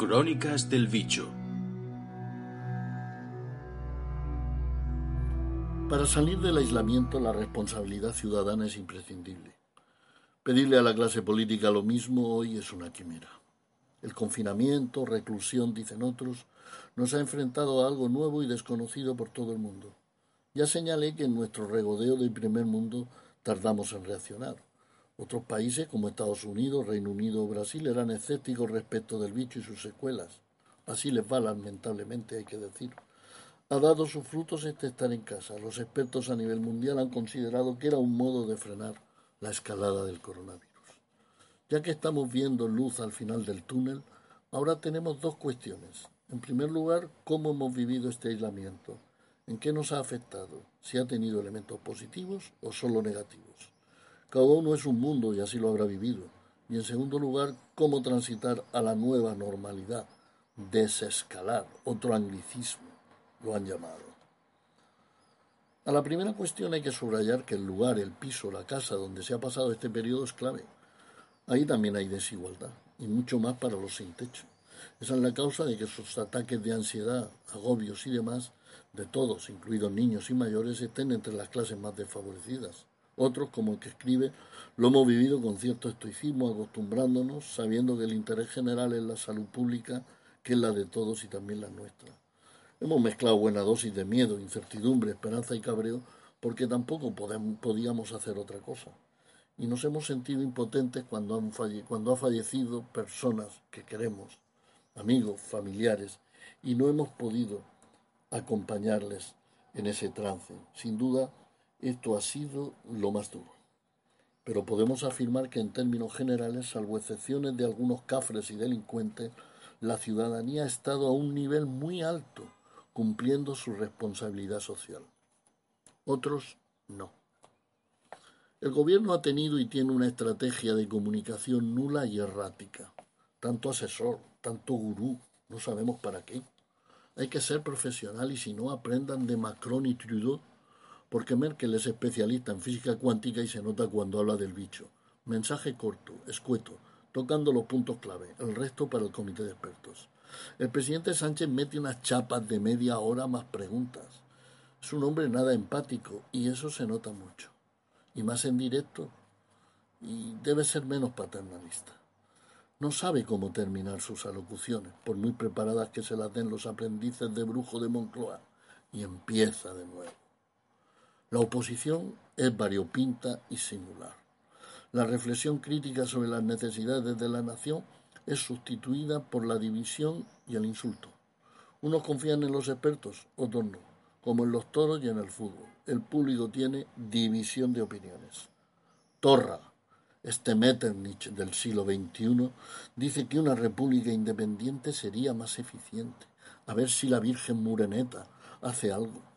Crónicas del Bicho Para salir del aislamiento la responsabilidad ciudadana es imprescindible. Pedirle a la clase política lo mismo hoy es una quimera. El confinamiento, reclusión, dicen otros, nos ha enfrentado a algo nuevo y desconocido por todo el mundo. Ya señalé que en nuestro regodeo del primer mundo tardamos en reaccionar. Otros países como Estados Unidos, Reino Unido o Brasil eran escépticos respecto del bicho y sus secuelas. Así les va lamentablemente, hay que decir. Ha dado sus frutos este estar en casa. Los expertos a nivel mundial han considerado que era un modo de frenar la escalada del coronavirus. Ya que estamos viendo luz al final del túnel, ahora tenemos dos cuestiones. En primer lugar, ¿cómo hemos vivido este aislamiento? ¿En qué nos ha afectado? ¿Si ha tenido elementos positivos o solo negativos? Cada uno es un mundo y así lo habrá vivido. Y en segundo lugar, ¿cómo transitar a la nueva normalidad? Desescalar, otro anglicismo, lo han llamado. A la primera cuestión hay que subrayar que el lugar, el piso, la casa donde se ha pasado este periodo es clave. Ahí también hay desigualdad, y mucho más para los sin techo. Esa es la causa de que sus ataques de ansiedad, agobios y demás, de todos, incluidos niños y mayores, estén entre las clases más desfavorecidas. Otros, como el que escribe, lo hemos vivido con cierto estoicismo, acostumbrándonos, sabiendo que el interés general es la salud pública, que es la de todos y también la nuestra. Hemos mezclado buena dosis de miedo, incertidumbre, esperanza y cabreo porque tampoco podíamos hacer otra cosa. Y nos hemos sentido impotentes cuando han, cuando fallecido personas que queremos, amigos, familiares, y no hemos podido acompañarles en ese trance. Sin duda, esto ha sido lo más duro. Pero podemos afirmar que en términos generales, salvo excepciones de algunos cafres y delincuentes, la ciudadanía ha estado a un nivel muy alto cumpliendo su responsabilidad social. Otros no. El gobierno ha tenido y tiene una estrategia de comunicación nula y errática. Tanto asesor, tanto gurú, no sabemos para qué. Hay que ser profesional y si no aprendan de Macron y Trudeau, porque Merkel es especialista en física cuántica y se nota cuando habla del bicho. Mensaje corto, escueto, tocando los puntos clave, el resto para el comité de expertos. El presidente Sánchez mete unas chapas de media hora más preguntas. Es un hombre nada empático y eso se nota mucho. Y más en directo. Y debe ser menos paternalista. No sabe cómo terminar sus alocuciones, por muy preparadas que se las den los aprendices de brujo de Moncloa. Y empieza de nuevo. La oposición es variopinta y singular. La reflexión crítica sobre las necesidades de la nación es sustituida por la división y el insulto. Unos confían en los expertos, otros no, como en los toros y en el fútbol. El público tiene división de opiniones. Torra, este Metternich del siglo XXI, dice que una república independiente sería más eficiente. A ver si la Virgen Mureneta hace algo.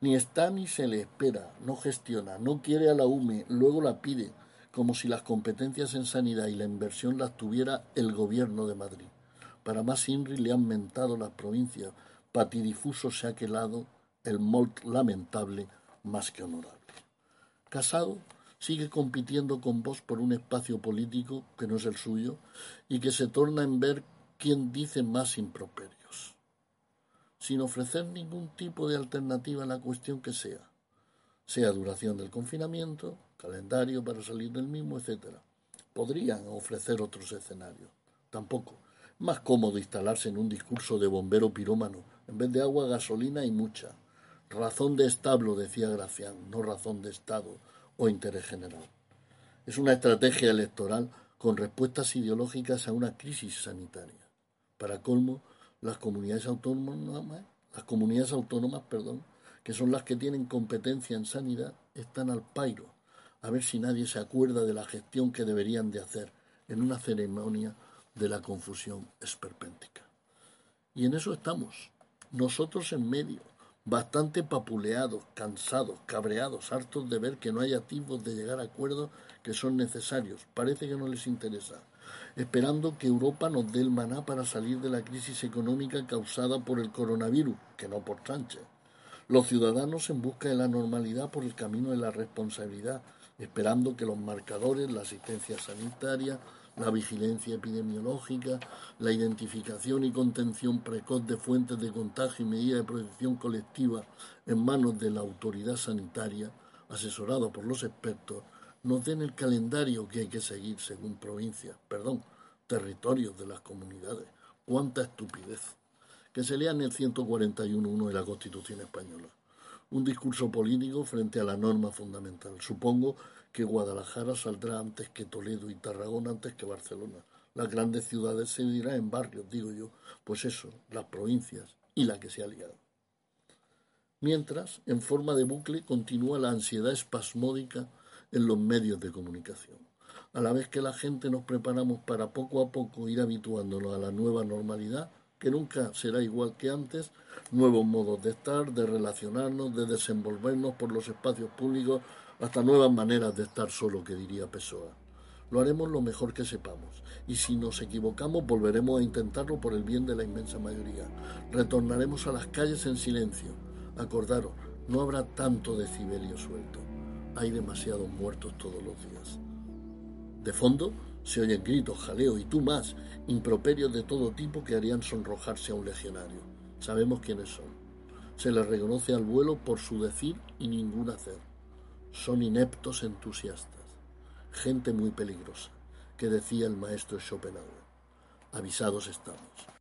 Ni está ni se le espera, no gestiona, no quiere a la UME, luego la pide, como si las competencias en sanidad y la inversión las tuviera el gobierno de Madrid. Para más INRI le han mentado las provincias, patidifuso se ha quedado el molt lamentable más que honorable. Casado sigue compitiendo con vos por un espacio político que no es el suyo y que se torna en ver quién dice más improperios, sin ofrecer ningún tipo de alternativa a la cuestión que sea, sea duración del confinamiento, calendario para salir del mismo, etc. Podrían ofrecer otros escenarios. Tampoco. Más cómodo instalarse en un discurso de bombero pirómano, en vez de agua, gasolina y mucha. Razón de establo, decía Gracián, no razón de Estado o interés general. Es una estrategia electoral con respuestas ideológicas a una crisis sanitaria. Para colmo, las comunidades autónomas, las comunidades autónomas, perdón, que son las que tienen competencia en sanidad, están al pairo a ver si nadie se acuerda de la gestión que deberían de hacer en una ceremonia de la confusión esperpéntica. Y en eso estamos, nosotros en medio, bastante papuleados, cansados, cabreados, hartos de ver que no hay atisbos de llegar a acuerdos que son necesarios. Parece que no les interesa. Esperando que Europa nos dé el maná para salir de la crisis económica causada por el coronavirus, que no por Sánchez. Los ciudadanos en busca de la normalidad por el camino de la responsabilidad, esperando que los marcadores, la asistencia sanitaria, la vigilancia epidemiológica, la identificación y contención precoz de fuentes de contagio y medidas de protección colectiva en manos de la autoridad sanitaria, asesorado por los expertos, nos den el calendario que hay que seguir según provincias, perdón, territorios de las comunidades. ¡Cuánta estupidez! Que se lea en el 141.1 de la Constitución española. Un discurso político frente a la norma fundamental. Supongo que Guadalajara saldrá antes que Toledo y Tarragona antes que Barcelona. Las grandes ciudades se dirán en barrios, digo yo, pues eso, las provincias y la que se ha liado. Mientras, en forma de bucle, continúa la ansiedad espasmódica en los medios de comunicación. A la vez que la gente nos preparamos para poco a poco ir habituándonos a la nueva normalidad, que nunca será igual que antes, nuevos modos de estar, de relacionarnos, de desenvolvernos por los espacios públicos, hasta nuevas maneras de estar solo, que diría Pessoa. Lo haremos lo mejor que sepamos, y si nos equivocamos volveremos a intentarlo por el bien de la inmensa mayoría. Retornaremos a las calles en silencio. Acordaros, no habrá tanto decibelio suelto. Hay demasiados muertos todos los días. De fondo se oyen gritos, jaleo y tú más, improperios de todo tipo que harían sonrojarse a un legionario. Sabemos quiénes son. Se les reconoce al vuelo por su decir y ningún hacer son ineptos entusiastas, gente muy peligrosa, que decía el maestro Schopenhauer. Avisados estamos.